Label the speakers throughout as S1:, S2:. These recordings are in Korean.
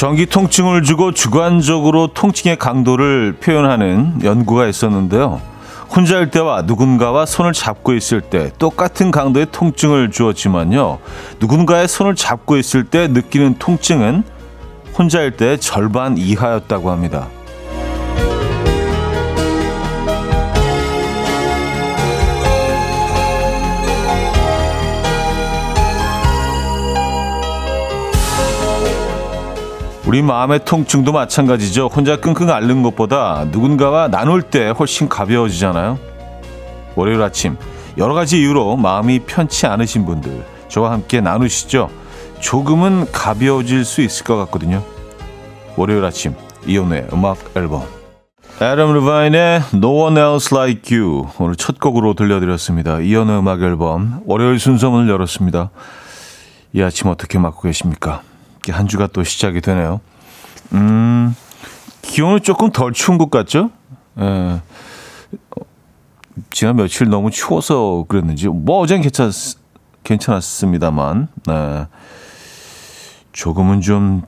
S1: 전기 통증을 주고 주관적으로 통증의 강도를 표현하는 연구가 있었는데요. 혼자 일 때와 누군가와 손을 잡고 있을 때 똑같은 강도의 통증을 주었지만요. 누군가의 손을 잡고 있을 때 느끼는 통증은 혼자일 때 절반 이하였다고 합니다. 우리 마음의 통증도 마찬가지죠. 혼자 끙끙 앓는 것보다 누군가와 나눌 때 훨씬 가벼워지잖아요. 월요일 아침 여러 가지 이유로 마음이 편치 않으신 분들 저와 함께 나누시죠. 조금은 가벼워질 수 있을 것 같거든요. 월요일 아침 이혼의 음악 앨범 애덤 르바인의 No One Else Like You 오늘 첫 곡으로 들려드렸습니다. 이혼의 음악 앨범 월요일 순서 문을 열었습니다. 이 아침 어떻게 맞고 계십니까? 한 주가 또 시작이 되네요. 음, 기온은 조금 덜 추운 것 같죠? 예. 지난 며칠 너무 추워서 그랬는지, 뭐 어젠 괜찮, 괜찮았습니다만, 네. 조금은 좀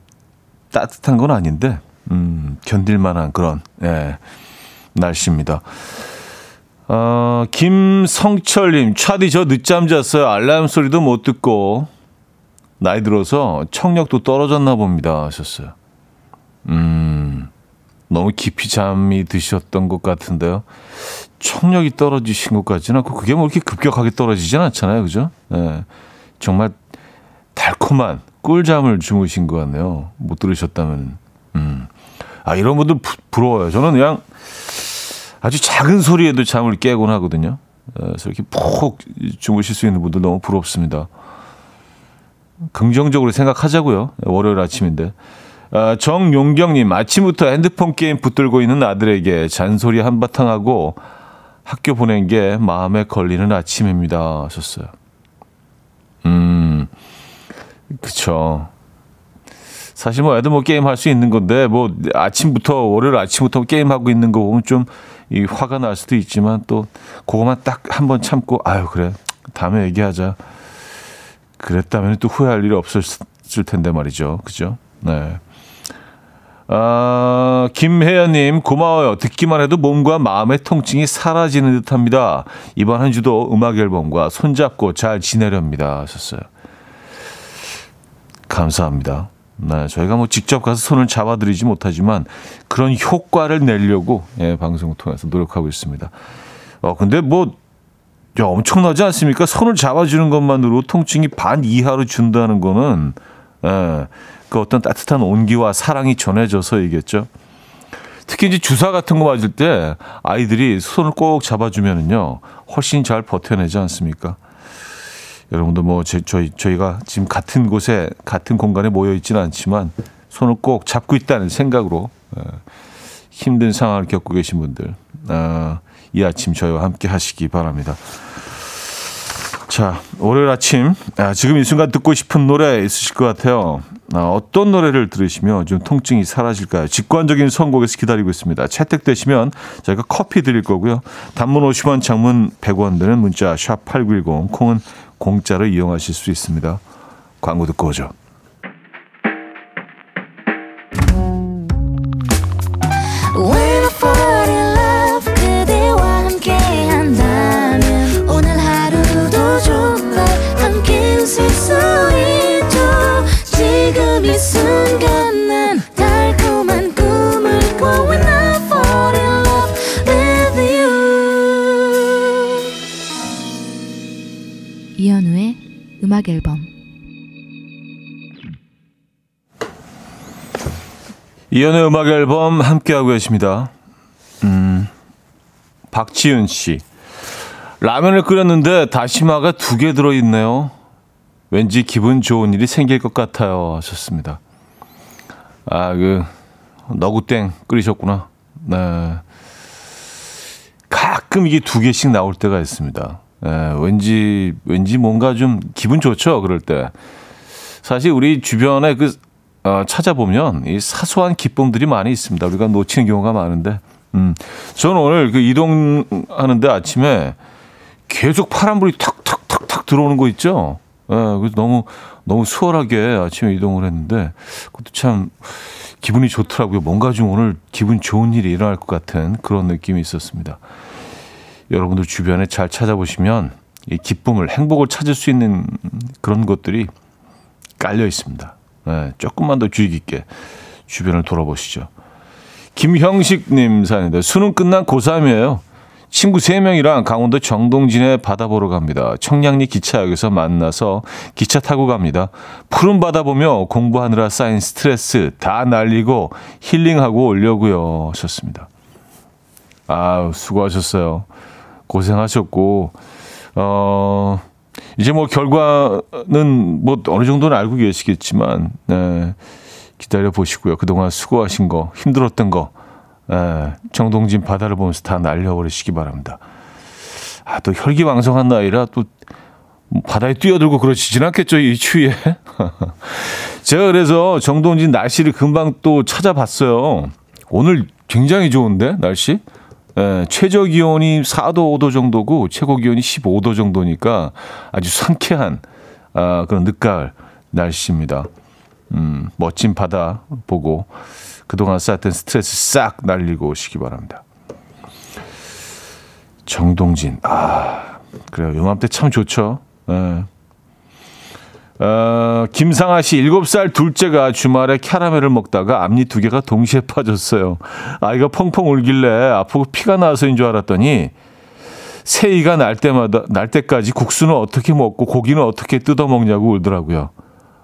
S1: 따뜻한 건 아닌데, 음, 견딜만한 그런, 예, 날씨입니다. 어, 김성철님, 차디 저 늦잠 잤어요. 알람 소리도 못 듣고, 나이 들어서 청력도 떨어졌나 봅니다. 하셨어요. 음, 너무 깊이 잠이 드셨던 것 같은데요. 청력이 떨어지신 것 같지는 않고 그게 뭐 이렇게 급격하게 떨어지진 않잖아요. 그죠? 예. 정말 달콤한 꿀잠을 주무신 것 같네요. 못 들으셨다면. 음. 아, 이런 분들 부, 부러워요. 저는 그냥 아주 작은 소리에도 잠을 깨곤 하거든요. 그래서 이렇게 푹 주무실 수 있는 분들 너무 부럽습니다. 긍정적으로 생각하자고요. 월요일 아침인데. 아, 정용경님, 아침부터 핸드폰 게임 붙들고 있는 아들에게 잔소리 한바탕 하고 학교 보낸 게 마음에 걸리는 아침입니다. 하셨어요. 음, 그쵸. 사실 뭐 애들 뭐 게임 할 수 있는 건데 뭐 아침부터 월요일 아침부터 게임 하고 있는 거 보면 좀 이 화가 날 수도 있지만 또 그거만 딱 한 번 참고 아유 그래 다음에 얘기하자 그랬다면 또 후회할 일이 없었을 텐데 말이죠 그죠 네 아, 김혜연님, 고마워요. 듣기만 해도 몸과 마음의 통증이 사라지는 듯 합니다. 이번 한 주도 음악 앨범과 손잡고 잘 지내렵니다. 하셨어요. 감사합니다. 네, 저희가 뭐 직접 가서 손을 잡아드리지 못하지만 그런 효과를 내려고 예, 방송을 통해서 노력하고 있습니다. 어, 근데 뭐, 야, 엄청나지 않습니까? 손을 잡아주는 것만으로 통증이 반 이하로 준다는 거는, 예, 그 어떤 따뜻한 온기와 사랑이 전해져서이겠죠. 특히 이제 주사 같은 거 맞을 때 아이들이 손을 꼭 잡아주면은요 훨씬 잘 버텨내지 않습니까? 여러분도 뭐 제, 저희 저희가 지금 같은 곳에 같은 공간에 모여 있지는 않지만 손을 꼭 잡고 있다는 생각으로 어, 힘든 상황을 겪고 계신 분들 어, 이 아침 저희와 함께 하시기 바랍니다. 자, 월요일 아침 아, 지금 이 순간 듣고 싶은 노래 있으실 것 같아요. 아, 어떤 노래를 들으시면 좀 통증이 사라질까요? 직관적인 선곡에서 기다리고 있습니다. 채택되시면 저희가 커피 드릴 거고요. 단문 50원, 장문 100원 드는 문자 샵 8910 콩은 공짜로 이용하실 수 있습니다. 광고 듣고 오죠.
S2: 음악 앨범
S1: 이연의 음악 앨범 함께하고 계십니다. 음, 박지윤 씨. 라면을 끓였는데 다시마가 두 개 들어있네요. 왠지 기분 좋은 일이 생길 것 같아요. 하셨습니다. 아, 그, 너구땡 끓이셨구나. 네. 가끔 이게 두 개씩 나올 때가 있습니다. 예, 왠지 왠지 뭔가 좀 기분 좋죠. 그럴 때 사실 우리 주변에 그 어, 찾아보면 이 사소한 기쁨들이 많이 있습니다. 우리가 놓치는 경우가 많은데, 음, 저는 오늘 그 이동하는데 아침에 계속 파란불이 탁탁탁탁 들어오는 거 있죠. 예, 그래서 너무 너무 수월하게 아침에 이동을 했는데 그것도 참 기분이 좋더라고요. 뭔가 좀 오늘 기분 좋은 일이 일어날 것 같은 그런 느낌이 있었습니다. 여러분들 주변에 잘 찾아보시면 이 기쁨을 행복을 찾을 수 있는 그런 것들이 깔려 있습니다. 네, 조금만 더 주의 깊게 주변을 돌아보시죠. 김형식님 사연인데 수능 끝난 고3이에요. 친구 3명이랑 강원도 정동진에 바다 보러 갑니다. 청량리 기차역에서 만나서 기차 타고 갑니다. 푸른 바다 보며 공부하느라 쌓인 스트레스 다 날리고 힐링하고 오려고요. 하셨습니다. 아 수고하셨어요. 고생하셨고, 어, 이제 뭐 결과는 뭐 어느 정도는 알고 계시겠지만, 네, 기다려 보시고요. 그동안 수고하신 거, 힘들었던 거, 네, 정동진 바다를 보면서 다 날려버리시기 바랍니다. 아, 또 혈기왕성한 나이라 또 바다에 뛰어들고 그러시진 않겠죠, 이 추위에. 제가 그래서 정동진 날씨를 금방 또 찾아봤어요. 오늘 굉장히 좋은데, 날씨? 예, 최저 기온이 4도, 5도 정도고 최고 기온이 15도 정도니까 아주 상쾌한 아, 그런 늦가을 날씨입니다. 음, 멋진 바다 보고 그동안 쌓였던 스트레스 싹 날리고 오시기 바랍니다. 정동진, 아, 그래요. 요맘때 참 좋죠. 예. 어, 김상아 씨 7살 둘째가 주말에 캐러멜을 먹다가 앞니 두 개가 동시에 빠졌어요. 아이가 펑펑 울길래 아프고 피가 나서인 줄 알았더니 새이가 날 때마다 날 때까지 국수는 어떻게 먹고 고기는 어떻게 뜯어 먹냐고 울더라고요.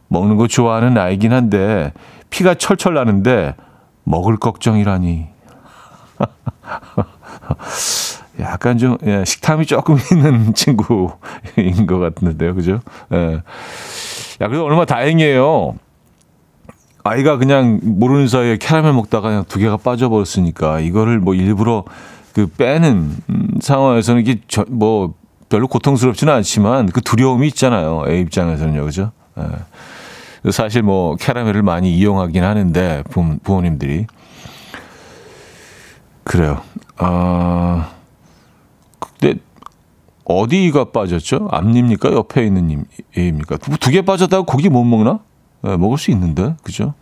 S1: 먹는 거 좋아하는 아이긴 한데 피가 철철 나는데 먹을 걱정이라니. 약간 좀 예, 식탐이 조금 있는 친구인 것 같은데요, 그죠? 예. 야, 그래도 얼마나 다행이에요. 아이가 그냥 모르는 사이에 캐러멜 먹다가 그냥 두 개가 빠져버렸으니까 이거를 뭐 일부러 그 빼는 상황에서는 이게 저, 뭐 별로 고통스럽지는 않지만 그 두려움이 있잖아요. 애 입장에서는요, 그죠? 예. 사실 뭐 캐러멜을 많이 이용하긴 하는데 부모, 부모님들이 그래요. 아. 어... 근데 어디가 빠졌죠? 앞니입니까? 옆에 있는 입입니까? 두 개 빠졌다고 고기 못 먹나? 네, 먹을 수 있는데, 그죠?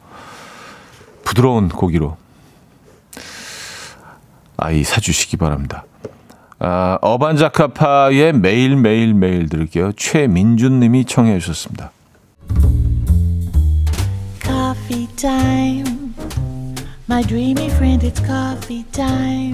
S1: 부드러운 고기로 아이 사주시기 바랍니다. 아, 어반자카파의 매일 매일 매일 들을게요. 최민준님이 청해 주셨습니다. Coffee my dreamy friend, it's coffee time.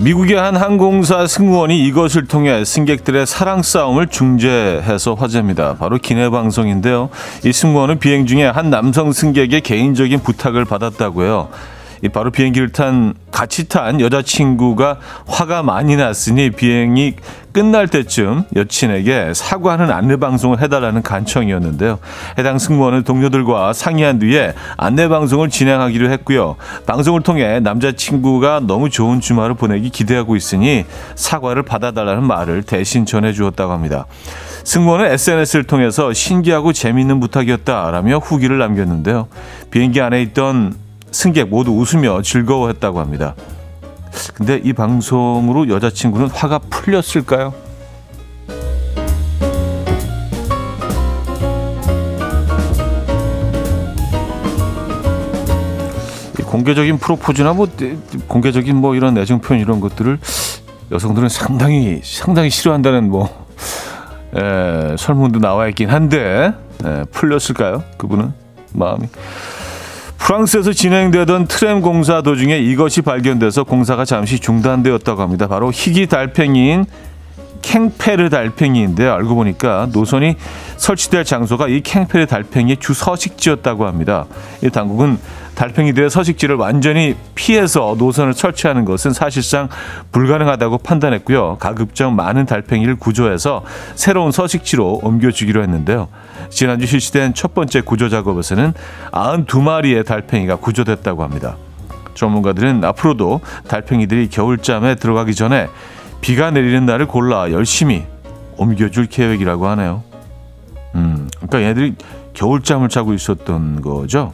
S1: 미국의 한 항공사 승무원이 이것을 통해 승객들의 사랑 싸움을 중재해서 화제입니다. 바로 기내 방송인데요. 이 승무원은 비행 중에 한 남성 승객의 개인적인 부탁을 받았다고요. 이 바로 비행기를 탄 같이 탄 여자친구가 화가 많이 났으니 비행이 끝날 때쯤 여친에게 사과하는 안내 방송을 해달라는 간청이었는데요. 해당 승무원은 동료들과 상의한 뒤에 안내 방송을 진행하기로 했고요. 방송을 통해 남자친구가 너무 좋은 주말을 보내기 기대하고 있으니 사과를 받아달라는 말을 대신 전해 주었다고 합니다. 승무원은 SNS를 통해서 신기하고 재미있는 부탁이었다라며 후기를 남겼는데요. 비행기 안에 있던 승객 모두 웃으며 즐거워했다고 합니다. 근데 이 방송으로 여자친구는 화가 풀렸을까요? 공개적인 프로포즈나 뭐 공개적인 뭐 이런 애정 표현 이런 것들을 여성들은 상당히 상당히 싫어한다는 뭐 에, 설문도 나와 있긴 한데 에, 풀렸을까요? 그분은 마음이 프랑스에서 진행되던 트램 공사 도중에 이것이 발견돼서 공사가 잠시 중단되었다고 합니다. 바로 희귀 달팽이인 캥페르 달팽이인데 알고 보니까 노선이 설치될 장소가 이 캥페르 달팽이의 주 서식지였다고 합니다. 이 당국은 달팽이들의 서식지를 완전히 피해서 노선을 설치하는 것은 사실상 불가능하다고 판단했고요. 가급적 많은 달팽이를 구조해서 새로운 서식지로 옮겨주기로 했는데요. 지난주 실시된 첫 번째 구조 작업에서는 92마리의 달팽이가 구조됐다고 합니다. 전문가들은 앞으로도 달팽이들이 겨울잠에 들어가기 전에 비가 내리는 날을 골라 열심히 옮겨줄 계획이라고 하네요. 음, 그러니까 얘들이 겨울잠을 자고 있었던 거죠.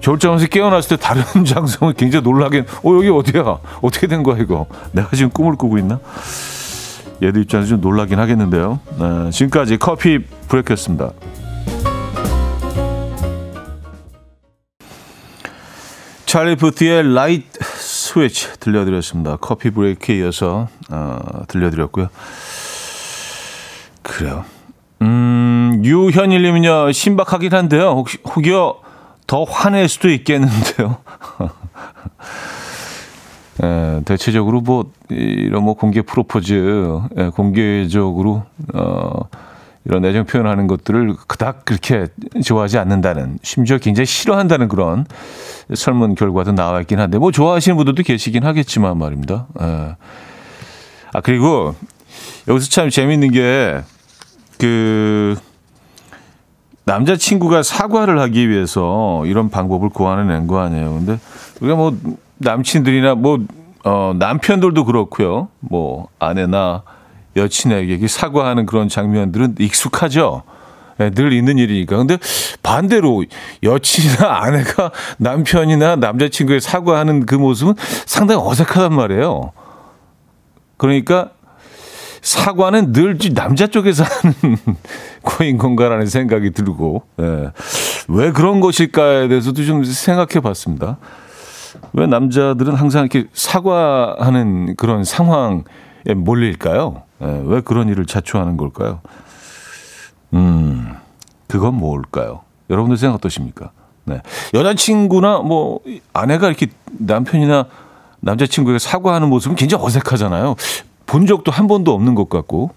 S1: 겨울잠에서 깨어났을 때 다른 장소는 굉장히 놀라긴, 어, 여기 어디야? 어떻게 된 거야, 이거? 내가 지금 꿈을 꾸고 있나? 얘들 입장에서 좀 놀라긴 하겠는데요. 네, 지금까지 커피 브레이크였습니다. 찰리 푸스의 Light Switch 들려드렸습니다. 커피 브레이크에 이어서 어, 들려드렸고요. 그래요. 음, 유현일님은요, 신박하긴 한데요. 혹시, 혹여 더 화낼 수도 있겠는데요. 에, 대체적으로 뭐, 이런 뭐 공개 프로포즈, 에, 공개적으로, 어, 이런 애정 표현하는 것들을 그닥 그렇게 좋아하지 않는다는, 심지어 굉장히 싫어한다는 그런 설문 결과도 나와 있긴 한데, 뭐 좋아하시는 분들도 계시긴 하겠지만 말입니다. 에. 아, 그리고 여기서 참 재밌는 게, 그 남자친구가 사과를 하기 위해서 이런 방법을 고안해낸 거 아니에요. 근데 우리가 뭐 남친들이나 뭐 어, 남편들도 그렇고요. 뭐 아내나 여친에게 사과하는 그런 장면들은 익숙하죠. 네, 늘 있는 일이니까. 근데 반대로 여친이나 아내가 남편이나 남자친구에 사과하는 그 모습은 상당히 어색하단 말이에요. 그러니까 사과는 늘 남자 쪽에서 하는 거인 건가라는 생각이 들고 예. 왜 그런 것일까에 대해서도 좀 생각해 봤습니다. 왜 남자들은 항상 이렇게 사과하는 그런 상황에 몰릴까요? 예. 왜 그런 일을 자초하는 걸까요? 음, 그건 뭘까요? 여러분들 생각 어떠십니까? 네. 여자친구나 뭐 아내가 이렇게 남편이나 남자친구에게 사과하는 모습은 굉장히 어색하잖아요. 본 적도 한 번도 없는 것 같고.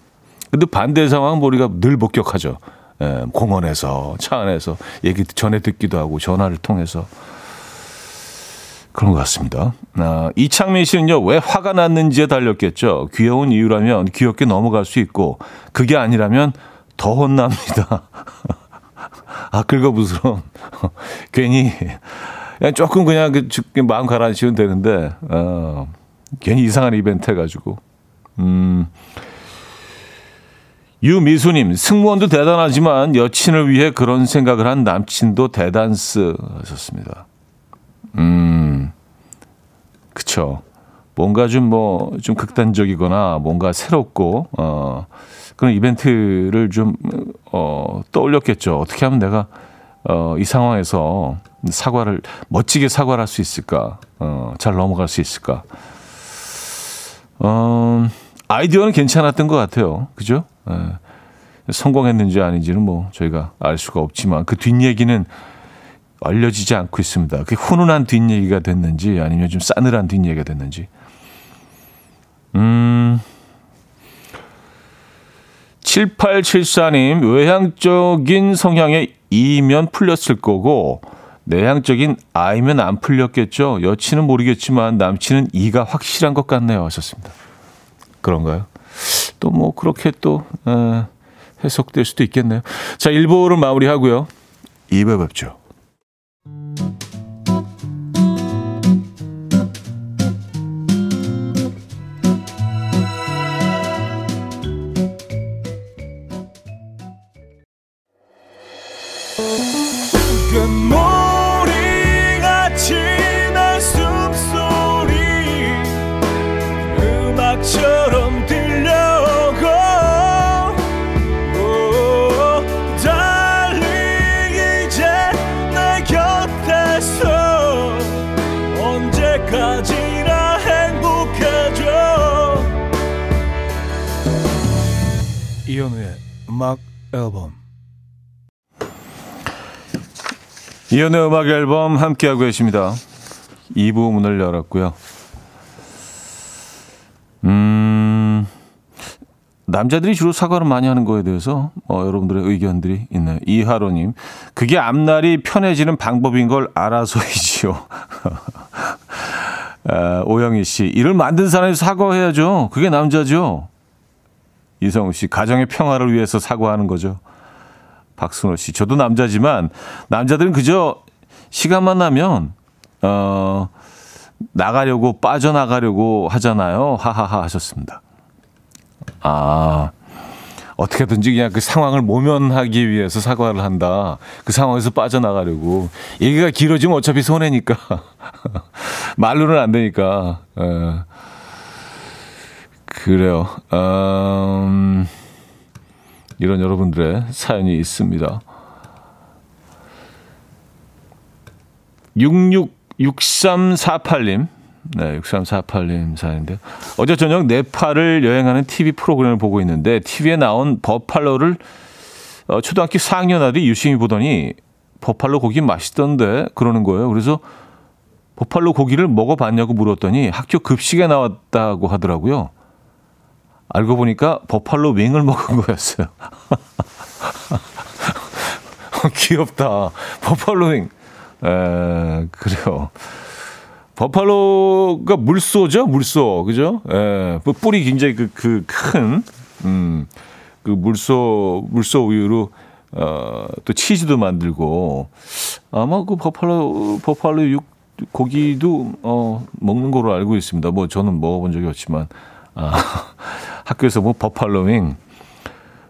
S1: 근데 반대 상황은 우리가 늘 목격하죠. 예, 공원에서, 차 안에서 얘기 전에 듣기도 하고 전화를 통해서. 그런 것 같습니다. 아, 이창민 씨는요, 왜 화가 났는지에 달렸겠죠. 귀여운 이유라면 귀엽게 넘어갈 수 있고, 그게 아니라면 더 혼납니다. 아, 긁어부스럼. 괜히, 그냥 조금 그냥 그 마음 가라앉히면 되는데, 어, 괜히 이상한 이벤트 해가지고. 음. 유미수님, 승무원도 대단하지만 여친을 위해 그런 생각을 한 남친도 대단스 하셨습니다. 음, 그쵸. 뭔가 좀 뭐, 좀 극단적이거나 뭔가 새롭고, 어, 그런 이벤트를 좀, 어, 떠올렸겠죠. 어떻게 하면 내가, 어, 이 상황에서 사과를, 멋지게 사과를 할 수 있을까? 어, 잘 넘어갈 수 있을까? 어, 아이디어는 괜찮았던 것 같아요. 그죠? 예. 성공했는지 아닌지는 뭐 저희가 알 수가 없지만 그 뒷얘기는 알려지지 않고 있습니다. 그 훈훈한 뒷얘기가 됐는지 아니면 좀 싸늘한 뒷얘기가 됐는지. 음. 7874님, 외향적인 성향의 이면 풀렸을 거고, 내향적인 아이면 안 풀렸겠죠. 여친은 모르겠지만 남친은 이가 확실한 것 같네요. 하셨습니다. 그런가요? 또 뭐 그렇게 또 에, 해석될 수도 있겠네요. 자, 1부를 마무리하고요. 2부 뵙죠. 이현우의 음악 앨범 이현우의 음악 앨범 함께하고 계십니다. 2부 문을 열었고요. 음, 남자들이 주로 사과를 많이 하는 거에 대해서 어, 여러분들의 의견들이 있네요. 이하로님, 그게 앞날이 편해지는 방법인 걸 알아서이지요. 아, 오영희 씨, 이를 만든 사람이 사과해야죠. 그게 남자죠. 이성우 씨, 가정의 평화를 위해서 사과하는 거죠. 박순호 씨, 저도 남자지만 남자들은 그저 시간만 나면 어 나가려고 빠져나가려고 하잖아요. 하하하 하셨습니다. 아. 어떻게든지 그냥 그 상황을 모면하기 위해서 사과를 한다. 그 상황에서 빠져나가려고. 얘기가 길어지면 어차피 손해니까. 말로는 안 되니까. 에. 어. 그래요. 음, 이런 여러분들의 사연이 있습니다. 666348님. 네, 6348님 사연인데 어제 저녁 네팔을 여행하는 TV 프로그램을 보고 있는데 TV에 나온 버팔로를 어, 초등학교 4학년 아들이 유심히 보더니 버팔로 고기 맛있던데 그러는 거예요. 그래서 버팔로 고기를 먹어봤냐고 물었더니 학교 급식에 나왔다고 하더라고요. 알고 보니까 버팔로 윙을 먹은 거였어요. 귀엽다. 버팔로 윙. 에, 그래요. 버팔로가 물소죠, 물소, 그죠? 예, 뭐 뿌리 굉장히 그, 그 큰, 음, 그 물소, 물소 우유로, 어, 또 치즈도 만들고, 아마 그 버팔로, 버팔로 육, 고기도, 어, 먹는 거로 알고 있습니다. 뭐 저는 먹어본 적이 없지만, 아, 학교에서 뭐 버팔로 윙,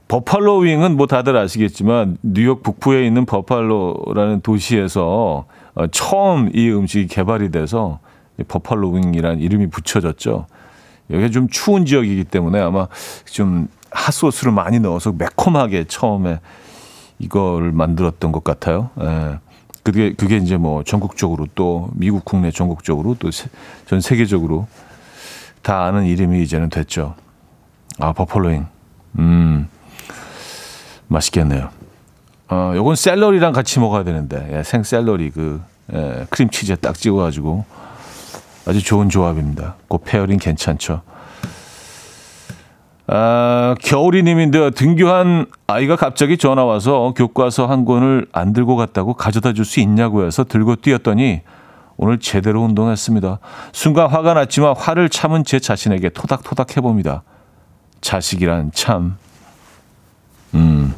S1: 버팔로 윙은 뭐 다들 아시겠지만 뉴욕 북부에 있는 버팔로라는 도시에서 어, 처음 이 음식이 개발이 돼서 버팔로 윙이라는 이름이 붙여졌죠. 여기가 좀 추운 지역이기 때문에 아마 좀 핫소스를 많이 넣어서 매콤하게 처음에 이걸 만들었던 것 같아요. 예. 그게 그게 이제 뭐 전국적으로 또 미국 국내 전국적으로 또 전 세계적으로 다 아는 이름이 이제는 됐죠. 아 Buffalo wing. 음. 맛있겠네요. 어, 요건 샐러리랑 같이 먹어야 되는데, 예, 생 샐러리 그, 예, 크림치즈에 딱 찍어가지고 아주 좋은 조합입니다. 그 pairing 괜찮죠. 아, 겨울이님인데요. 등교한 아이가 갑자기 전화 와서 교과서 한 권을 안 들고 갔다고 가져다 줄 수 있냐고 해서 들고 뛰었더니 오늘 제대로 운동했습니다. 순간 화가 났지만 화를 참은 제 자신에게 토닥토닥 해봅니다. 자식이란 참, 음,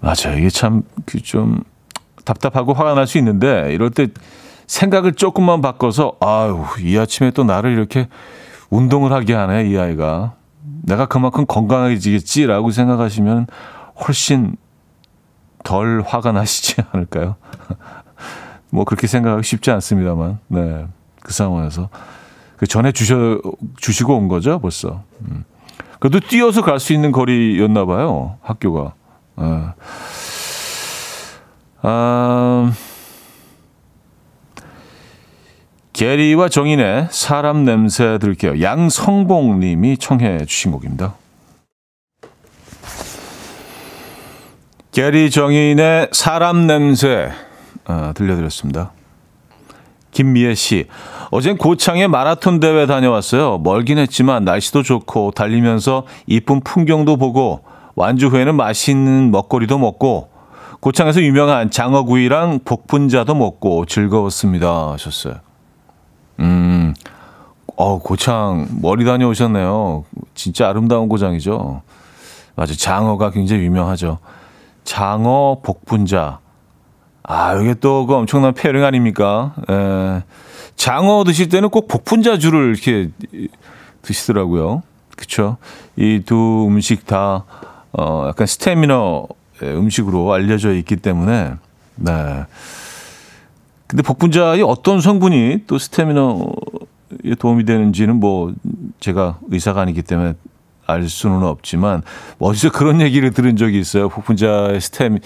S1: 맞아요. 이게 참, 그 좀, 답답하고 화가 날 수 있는데, 이럴 때 생각을 조금만 바꿔서, 아유, 이 아침에 또 나를 이렇게 운동을 하게 하네, 이 아이가. 내가 그만큼 건강해지겠지라고 생각하시면 훨씬 덜 화가 나시지 않을까요? 뭐 그렇게 생각하기 쉽지 않습니다만, 네. 그 상황에서. 그 전에 주셔, 주시고 온 거죠, 벌써. 음. 그래도 뛰어서 갈 수 있는 거리였나 봐요, 학교가. 어. 아, 게리와 정인의 사람 냄새 들을게요. 양성봉 님이 청해 주신 곡입니다. 게리 정인의 사람 냄새 아, 들려드렸습니다. 김미애 씨, 어젠 고창에 마라톤 대회 다녀왔어요. 멀긴 했지만 날씨도 좋고 달리면서 이쁜 풍경도 보고 완주 후에는 맛있는 먹거리도 먹고 고창에서 유명한 장어구이랑 복분자도 먹고 즐거웠습니다. 하셨어요. 음, 어, 고창 머리 다녀오셨네요. 진짜 아름다운 고장이죠. 맞아. 장어가 굉장히 유명하죠. 장어, 복분자. 아, 이게 또 그 엄청난 pairing 아닙니까? 에, 장어 드실 때는 꼭 복분자주를 이렇게 드시더라고요. 그쵸? 이 두 음식 다 어, 약간 스태미너 음식으로 알려져 있기 때문에, 네. 근데 복분자의 어떤 성분이 또 스태미너에 도움이 되는지는 뭐 제가 의사가 아니기 때문에 알 수는 없지만 어디서 그런 얘기를 들은 적이 있어요. 복분자의 스태미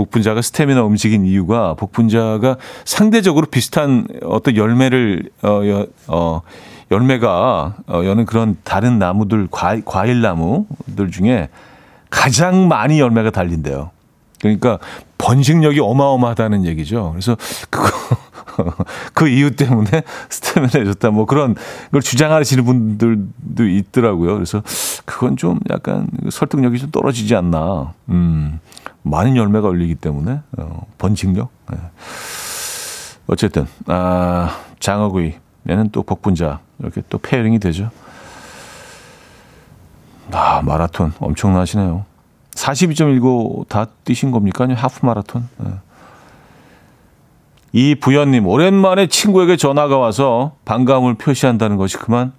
S1: 복분자가 스태미너 음식인 이유가 복분자가 상대적으로 비슷한 어떤 열매를 어, 어 열매가 어, 여는 그런 다른 나무들 과, 과일 나무들 중에 가장 많이 열매가 달린대요. 그러니까 번식력이 어마어마하다는 얘기죠. 그래서 그거 그 이유 때문에 스테미너에 좋다. 뭐 그런 걸 주장하시는 분들도 있더라고요. 그래서 그건 좀 약간 설득력이 좀 떨어지지 않나. 음, 많은 열매가 올리기 때문에 어, 번식력. 네. 어쨌든 아, 장어구이 얘는 또 복분자 이렇게 또 pairing이 되죠. 아 마라톤 엄청나시네요. 42.19다 뛰신 겁니까? 아니면 하프 마라톤? 네. 이 부연님 오랜만에 친구에게 전화가 와서 반감을 표시한다는 것이 그만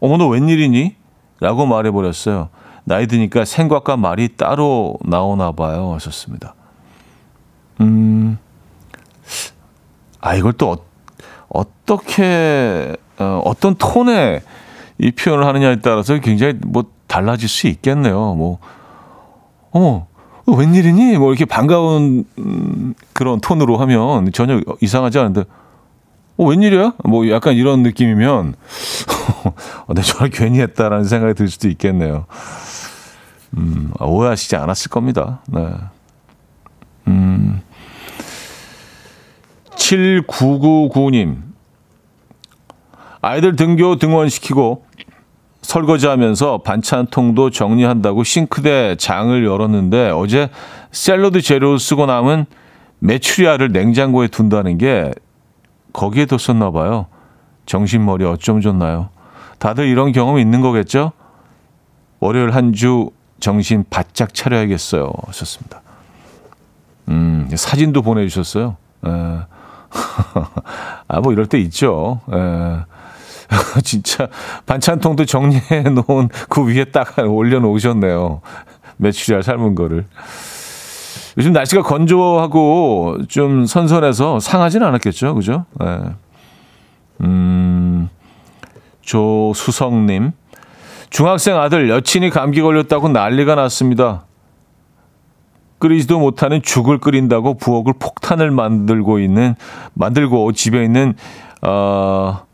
S1: 어머 너 웬일이니? 라고 말해버렸어요. 나이 드니까 생각과 말이 따로 나오나 봐요. 하셨습니다. 음, 아, 이걸 또 어, 떻게 어, 어떤 톤에 이 표현을 하느냐에 따라서 굉장히 뭐 달라질 수 있겠네요. 뭐, 어머, 웬일이니? 뭐 이렇게 반가운 음, 그런 톤으로 하면 전혀 이상하지 않은데, 어, 웬일이야? 뭐 약간 이런 느낌이면, 어, 내 전화 괜히 했다라는 생각이 들 수도 있겠네요. 음, 아, 오해하시지 않았을 겁니다. 네. 음, 7999님. 아이들 등교 등원시키고 설거지하면서 반찬통도 정리한다고 싱크대 장을 열었는데 어제 샐러드 재료 쓰고 남은 메추리알을 냉장고에 둔다는 게 거기에 뒀었나 봐요. 정신머리 어쩜 좋나요? 다들 이런 경험 있는 거겠죠? 월요일 한 주 정신 바짝 차려야겠어요. 하셨습니다. 음, 사진도 보내주셨어요. 에. 아, 뭐 이럴 때 있죠. 에. 진짜 반찬통도 정리해 놓은 그 위에 딱 올려놓으셨네요. 메추리알 삶은 거를. 요즘 날씨가 건조하고 좀 선선해서 상하진 않았겠죠. 그죠? 네. 음, 조수성님. 중학생 아들 여친이 감기 걸렸다고 난리가 났습니다. 끓이지도 못하는 죽을 끓인다고 부엌을 폭탄을 만들고 있는, 만들고 집에 있는, 어,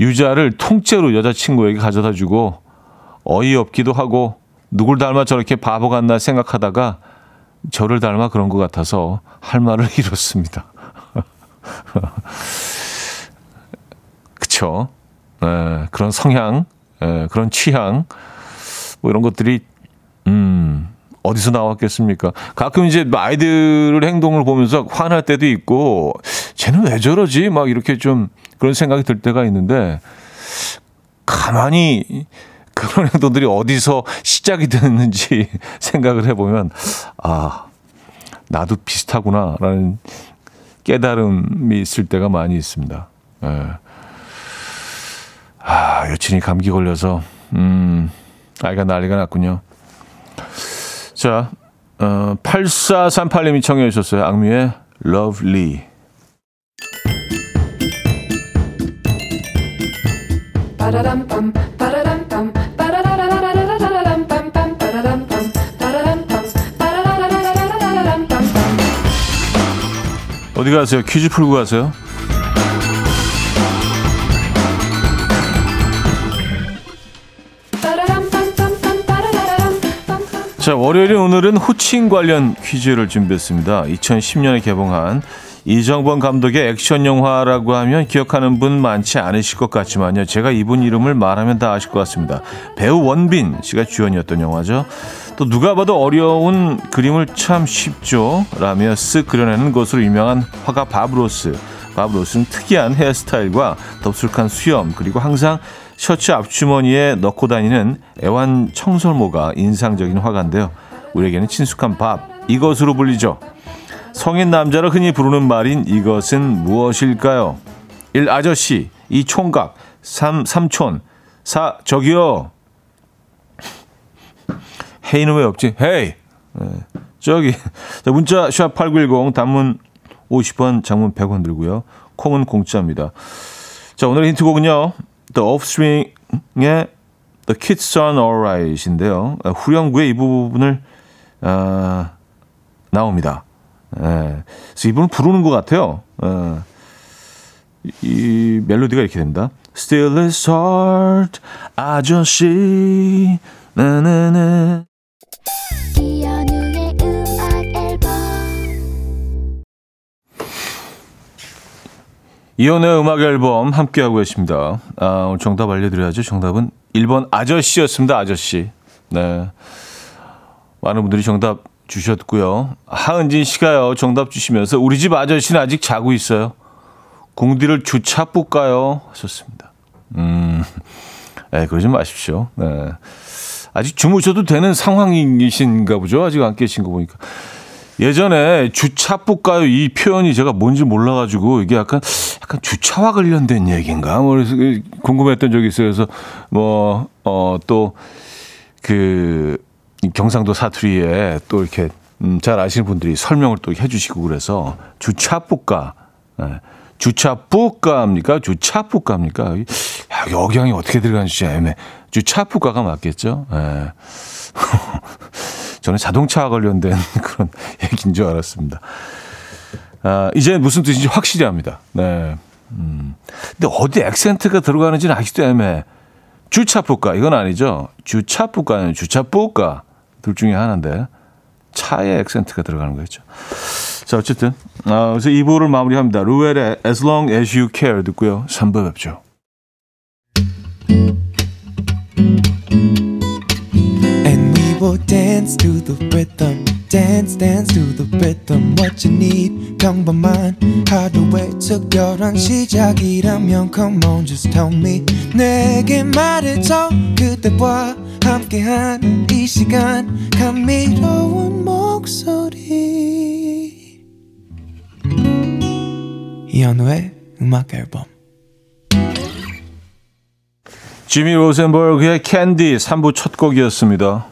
S1: 유자를 통째로 여자친구에게 가져다 주고 어이없기도 하고 누굴 닮아 저렇게 바보 같나 생각하다가 저를 닮아 그런 것 같아서 할 말을 잃었습니다. 그쵸. 에, 그런 성향, 에, 그런 취향, 뭐 이런 것들이, 음, 어디서 나왔겠습니까? 가끔 이제 아이들의 행동을 보면서 화날 때도 있고, 쟤는 왜 저러지? 막 이렇게 좀 그런 생각이 들 때가 있는데 가만히 그런 행동들이 어디서 시작이 됐는지 생각을 해보면 아 나도 비슷하구나라는 깨달음이 있을 때가 많이 있습니다. 예. 아 여친이 감기 걸려서 음 아이가 난리가 났군요. 자 어, 8438님이 청해 주셨어요. 악뮤의 Lovely. 어디 가세요? 퀴즈 풀고 가세요. 자, 월요일인 오늘은 호칭 관련 퀴즈를 준비했습니다. 2010년에 개봉한 이정범 감독의 액션 영화라고 하면 기억하는 분 많지 않으실 것 같지만요. 제가 이분 이름을 말하면 다 아실 것 같습니다. 배우 원빈 씨가 주연이었던 영화죠. 또 누가 봐도 어려운 그림을 참 쉽죠. 라며 쓱 그려내는 것으로 유명한 화가 바브로스. 바브로스는 특이한 헤어스타일과 덥숙한 수염 그리고 항상 셔츠 앞주머니에 넣고 다니는 애완 청설모가 인상적인 화가인데요. 우리에게는 친숙한 밥 이것으로 불리죠. 성인 남자를 흔히 부르는 말인 이것은 무엇일까요? 1. 아저씨 2. 총각 3. 삼촌 4. 저기요 헤이는 왜 없지? 헤이 네. 저기 자, 문자 샵 8910 단문 50원 장문 100원 들고요 콩은 공짜입니다 자 오늘의 힌트곡은요 The Offspring의 The Kids Are Alright인데요 후렴구의 이 부분을 어, 나옵니다 예. 그래서 이분은 부르는 것 같아요. 예. 이 멜로디가 이렇게 됩니다. Still is hard, 아저씨, 나나나. 이혼의 음악 앨범 함께하고 계십니다. 아, 오늘 정답 알려드려야죠. 정답은 1번 아저씨였습니다. 아저씨. 네. 많은 분들이 정답 주셨고요. 하은진 씨가요. 정답 주시면서 우리 집 아저씨는 아직 자고 있어요. 공디를 주차 볼까요? 하셨습니다. 음, 네, 그러지 마십시오. 네. 아직 주무셔도 되는 상황이신가 보죠. 아직 안 깨신 거 보니까. 예전에 주차 볼까요? 이 표현이 제가 뭔지 몰라가지고 이게 약간 약간 주차와 관련된 얘기인가? 뭐 그래서 궁금했던 적이 있어요. 그래서 뭐 어 또 그 경상도 사투리에 또 이렇게 음, 잘 아시는 분들이 설명을 또 해주시고 그래서 주차 볼까? 네. 주차 뿌까입니까? 주차 뿌까입니까? 여기양이 어떻게 들어가는지 애매. 주차 뿌까가 맞겠죠? 예. 저는 자동차와 관련된 그런 얘기인 줄 알았습니다. 아, 이제 무슨 뜻인지 확실히 합니다. 네. 음. 근데 어디 액센트가 들어가는지는 아직도 애매해. 주차 뿌까 이건 아니죠. 주차 뿌까는 주차 뿌까 둘 중에 하나인데 차에 액센트가 들어가는 거겠죠. 자, 어쨌든. 아, 그래서 2부를 마무리합니다. 루엘의 As Long As You Care 듣고요. 3부 뵙죠.
S2: And we will dance to the rhythm. dance dance to the rhythm what you need 평범한 하루의 특별한 시작이라면 come on just tell me 내게 말해줘 그대와 함께한 이 시간 감미로운 목소리 이현우의 음악 앨범
S1: 지미 로센버그의 캔디 3부 첫 곡이었습니다.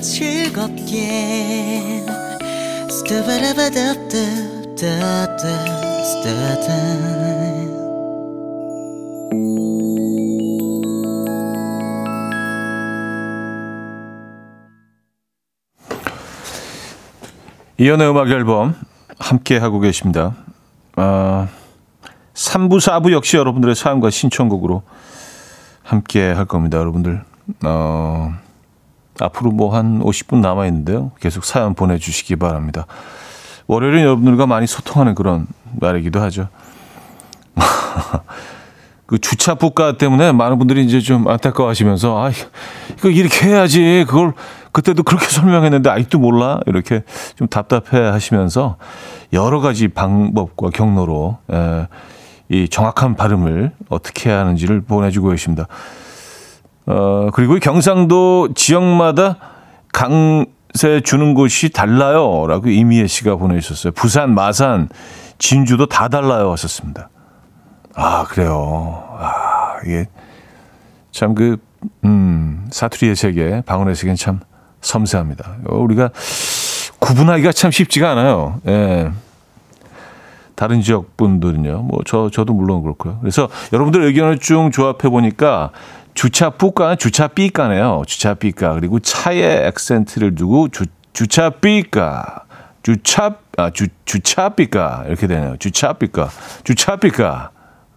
S3: 즐겁게 스타바라바답답답답답
S1: 이연의 음악 앨범 함께 하고 계십니다. 아, 3부, 4부 역시 여러분들의 사연과 신청곡으로 함께 할 겁니다. 여러분들. 어, 앞으로 뭐 한 50분 남아 있는데요. 계속 사연 보내주시기 바랍니다. 월요일은 여러분들과 많이 소통하는 그런 날이기도 하죠. 그 주차 부가 때문에 많은 분들이 이제 좀 안타까워하시면서 아 이거 이렇게 해야지 그걸 그때도 그렇게 설명했는데 아직도 몰라 이렇게 좀 답답해 하시면서 여러 가지 방법과 경로로 에, 이 정확한 발음을 어떻게 해야 하는지를 보내주고 계십니다. 어 그리고 경상도 지역마다 강세 주는 곳이 달라요 라고 이미애 씨가 보내주셨어요. 부산, 마산, 진주도 다 달라요 하셨습니다. 아, 그래요. 아, 이게 참 그, 음, 사투리의 세계, 방언의 세계는 참 섬세합니다. 우리가 구분하기가 참 쉽지가 않아요. 예. 다른 지역 분들은요. 뭐, 저, 저도 물론 그렇고요. 그래서 여러분들 의견을 쭉 조합해 보니까 주차 뿌가 주차 삐까네요. 주차 삐까. 그리고 차에 액센트를 두고 주, 주차삐까. 주차, 아, 주, 주차삐까. 이렇게 되네요. 주차삐까. 주차삐까.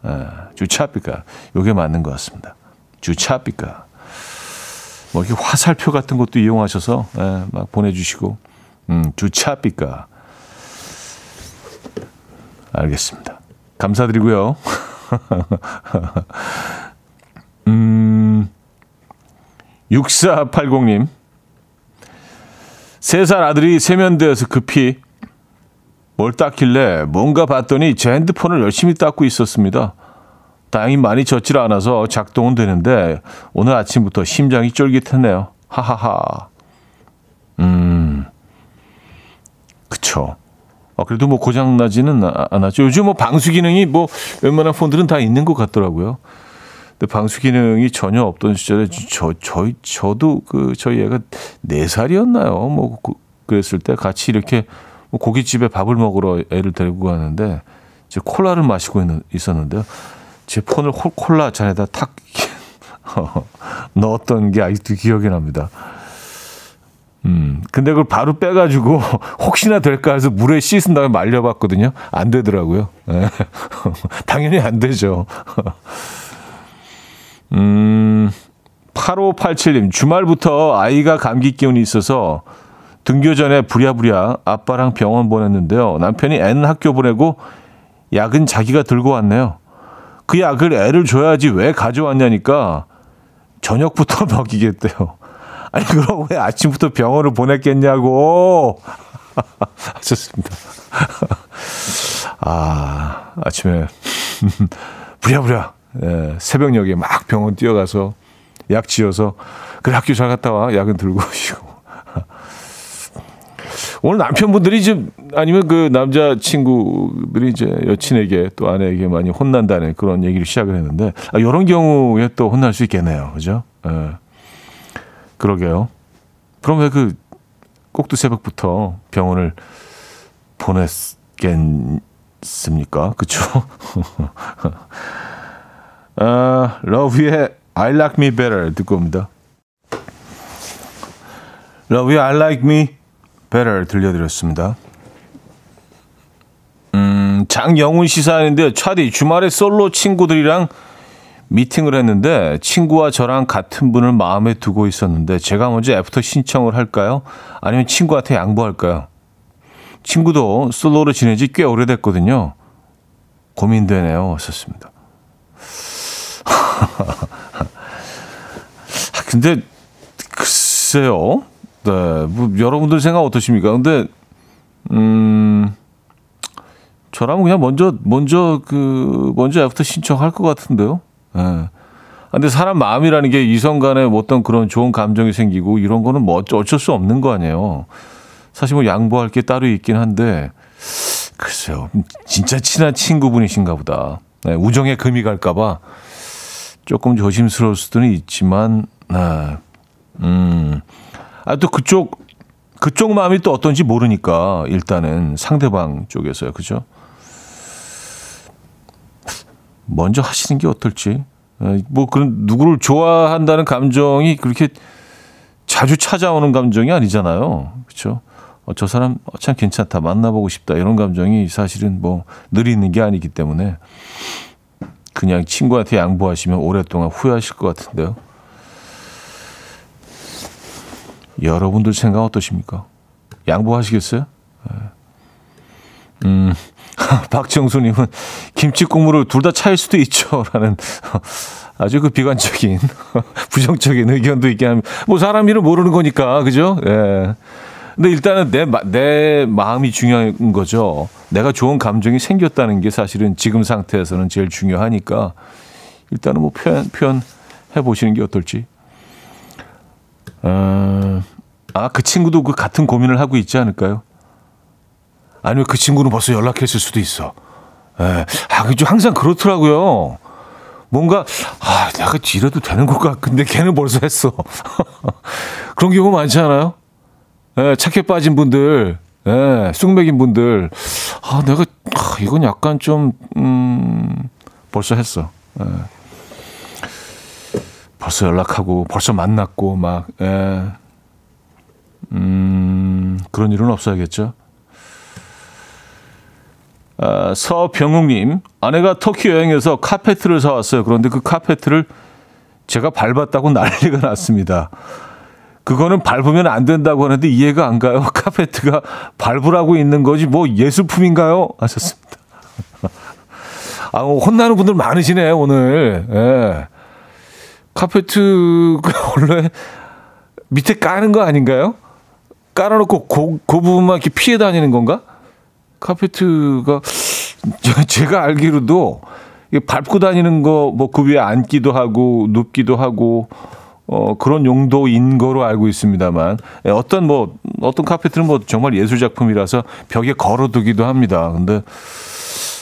S1: 예, 주차삐까. 요게 맞는 것 같습니다. 주차삐까. 뭐 이렇게 화살표 같은 것도 이용하셔서 예, 막 보내 주시고 음, 주차삐까. 알겠습니다. 감사드리고요. 음, 6480님. 세살 아들이 세면대에서 급히 뭘 닦길래 뭔가 봤더니 제 핸드폰을 열심히 닦고 있었습니다. 다행히 많이 젖질 않아서 작동은 되는데 오늘 아침부터 심장이 쫄깃했네요. 하하하. 음, 그쵸. 어, 그래도 뭐 고장 나지는 아- 않았죠. 요즘 뭐 방수 기능이 뭐 웬만한 폰들은 다 있는 것 같더라고요. 근데 방수 기능이 전혀 없던 시절에 저 저희 저도 그 저희 애가 네 살이었나요? 뭐 그, 그랬을 때 같이 이렇게 뭐 고깃집에 밥을 먹으러 애를 데리고 가는데 이제 콜라를 마시고 있는, 있었는데요. 제 폰을 홀- 콜라 잔에다 탁 넣었던 게 아직도 기억이 납니다. 음, 근데 그걸 바로 빼가지고 혹시나 될까 해서 물에 씻은 다음에 말려봤거든요. 안 되더라고요. 예. 당연히 안 되죠. 음, 8587님, 주말부터 아이가 감기 기운이 있어서 등교 전에 부랴부랴 아빠랑 병원 보냈는데요. 남편이 애는 학교 보내고 약은 자기가 들고 왔네요. 그 약을 애를 줘야지 왜 가져왔냐니까 저녁부터 먹이겠대요. 아니, 그럼 왜 아침부터 병원을 보냈겠냐고. 하셨습니다. 아, 아침에 부랴부랴 예, 새벽녘에 막 병원 뛰어가서 약 지어서 그래 학교 잘 갔다 와 약은 들고 오시고 오늘 남편분들이 좀 아니면 그 남자 친구들이 이제 여친에게 또 아내에게 많이 혼난다는 그런 얘기를 시작을 했는데 아, 이런 경우에 또 혼날 수 있겠네요, 그죠? 예. 그러게요. 그럼 왜 그 꼭두 새벽부터 병원을 보냈겠습니까? 그쵸? 아, 러브의 I Like Me Better 듣고 옵니다. 라우브의 I Like Me Better 들려드렸습니다. 음, 장영훈 씨 사연인데 차디 주말에 솔로 친구들이랑 미팅을 했는데 친구와 저랑 같은 분을 마음에 두고 있었는데 제가 먼저 애프터 신청을 할까요? 아니면 친구한테 양보할까요? 친구도 솔로로 지낸 지 꽤 오래됐거든요. 고민되네요. 썼습니다. 근데 글쎄요. 네, 뭐 여러분들 생각 어떠십니까? 근데 음 저라면 그냥 먼저 먼저 그 먼저 애프터 신청할 것 같은데요. 예. 네. 근데 사람 마음이라는 게 이성 간에 뭐 어떤 그런 좋은 감정이 생기고 이런 거는 뭐 어쩔 수 없는 거 아니에요. 사실 뭐 양보할 게 따로 있긴 한데 글쎄요. 진짜 친한 친구분이신가 보다. 네, 우정에 금이 갈까 봐 조금 조심스러울 수도 있지만, 아, 음, 아, 또 그쪽, 그쪽 마음이 또 어떤지 모르니까, 일단은 상대방 쪽에서요. 그죠? 먼저 하시는 게 어떨지. 에, 뭐, 그런, 누구를 좋아한다는 감정이 그렇게 자주 찾아오는 감정이 아니잖아요. 그렇죠? 어, 저 사람 어, 참 괜찮다. 만나보고 싶다. 이런 감정이 사실은 뭐 늘 있는 게 아니기 때문에 그냥 친구한테 양보하시면 오랫동안 후회하실 것 같은데요. 여러분들 생각 어떠십니까? 양보하시겠어요? 네. 음, 박정수님은 김치 국물을 둘 다 차일 수도 있죠 라는 아주 그 비관적인 부정적인 의견도 있긴 합니다. 뭐 사람 일은 모르는 거니까 그죠? 예. 근데 일단은 내, 마- 내 마음이 중요한 거죠. 내가 좋은 감정이 생겼다는 게 사실은 지금 상태에서는 제일 중요하니까 일단은 뭐 표현, 표현해 보시는 게 어떨지. 어, 아, 그 친구도 그 같은 고민을 하고 있지 않을까요? 아니면 그 친구는 벌써 연락했을 수도 있어. 예. 아, 그좀 항상 그렇더라고요. 뭔가, 아, 내가 이래도 되는 걸까? 근데 걔는 벌써 했어. 그런 경우 많지 않아요? 예, 착해 빠진 분들, 예, 쑥맥인 분들, 아, 내가, 아, 이건 약간 좀, 음, 벌써 했어. 예. 벌써 연락하고, 벌써 만났고, 막, 예. 음, 그런 일은 없어야겠죠. 아, 서병욱님, 아내가 터키 여행에서 카페트를 사왔어요. 그런데 그 카페트를 제가 밟았다고 난리가 났습니다. 그거는 밟으면 안 된다고 하는데 이해가 안 가요. 카페트가 밟으라고 있는 거지 뭐 예술품인가요? 하셨습니다. 아, 혼나는 분들 많으시네, 오늘. 예. 카페트가 원래 밑에 까는 거 아닌가요? 깔아놓고 그, 그 부분만 이렇게 피해 다니는 건가? 카페트가 제가 알기로도 밟고 다니는 거 뭐 그 위에 앉기도 하고 눕기도 하고 어 그런 용도인 거로 알고 있습니다만 예, 어떤 뭐 어떤 카페트는 뭐 정말 예술 작품이라서 벽에 걸어두기도 합니다. 근데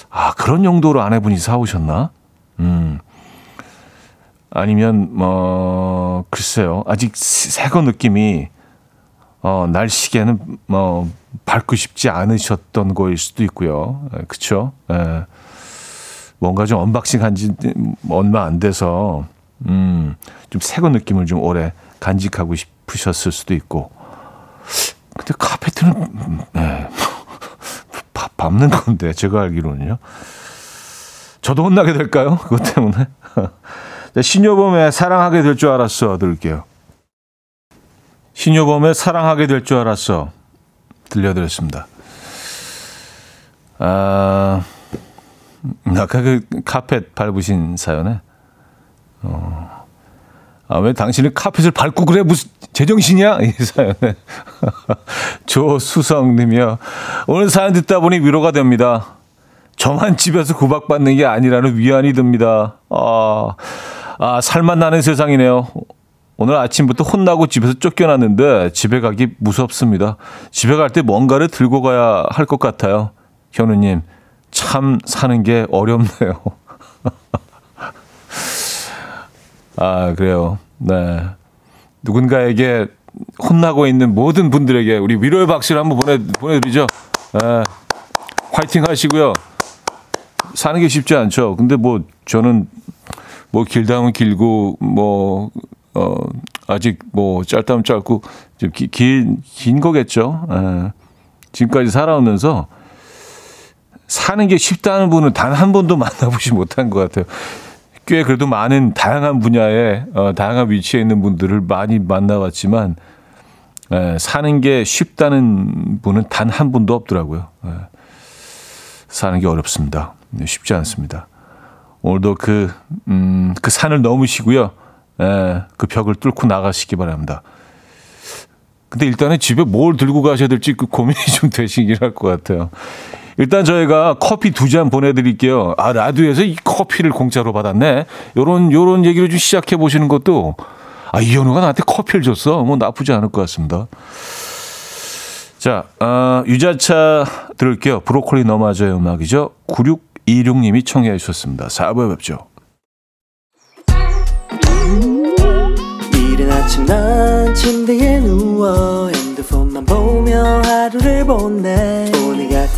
S1: 아 그런 용도로 아내분이 사오셨나? 음 아니면 뭐 글쎄요 아직 새거 느낌이 어, 날씨계는 뭐 밟고 싶지 않으셨던 거일 수도 있고요. 예, 그렇죠? 예. 뭔가 좀 unboxing 한지 얼마 안 돼서 음, 좀 새거 느낌을 좀 오래 간직하고 싶으셨을 수도 있고. 근데 카페트는 음, 예. 밥 밟는 건데 제가 알기로는요. 저도 혼나게 될까요? 그것 때문에. 신효범의 사랑하게 될 줄 알았어 들을게요. 신효범의 사랑하게 될 줄 알았어. 들려드렸습니다. 아, 아까 그 카펫 밟으신 사연에, 어, 아, 왜 당신은 카펫을 밟고 그래? 무슨 제정신이야? 이 사연에. 조수성 님이요. 오늘 사연 듣다 보니 위로가 됩니다. 저만 집에서 구박받는 게 아니라는 위안이 듭니다. 아, 아, 살만 나는 세상이네요. 오늘 아침부터 혼나고 집에서 쫓겨났는데 집에 가기 무섭습니다. 집에 갈 때 뭔가를 들고 가야 할 것 같아요. 현우님, 참 사는 게 어렵네요. 아, 그래요. 네. 누군가에게 혼나고 있는 모든 분들에게 우리 위로의 박수를 한번 보내, 보내드리죠. 네. 화이팅 하시고요. 사는 게 쉽지 않죠. 근데 뭐 저는 뭐 길다면 길고 뭐 어, 아직 뭐 짧다면 짧고 좀 긴, 긴 거겠죠. 예. 지금까지 살아오면서 사는 게 쉽다는 분은 단 한 번도 만나보지 못한 것 같아요. 꽤 그래도 많은 다양한 분야에 어, 다양한 위치에 있는 분들을 많이 만나봤지만 예, 사는 게 쉽다는 분은 단 한 분도 없더라고요. 예. 사는 게 어렵습니다. 네, 쉽지 않습니다. 오늘도 그, 음, 그 산을 넘으시고요. 예, 그 벽을 뚫고 나가시기 바랍니다. 근데 일단은 집에 뭘 들고 가셔야 될지 그 고민이 좀 되시긴 할 것 같아요. 일단 저희가 커피 두 잔 보내드릴게요. 아, 라디오에서 이 커피를 공짜로 받았네. 요런, 요런 얘기를 좀 시작해 보시는 것도, 아, 이현우가 나한테 커피를 줬어. 뭐 나쁘지 않을 것 같습니다. 자, 어, 유자차 들을게요. 브로콜리 너마저의 음악이죠. 9626님이 청해 주셨습니다. 4부에 뵙죠.
S4: 침대에 누워 핸드폰만 보며 하루를 보내 오늘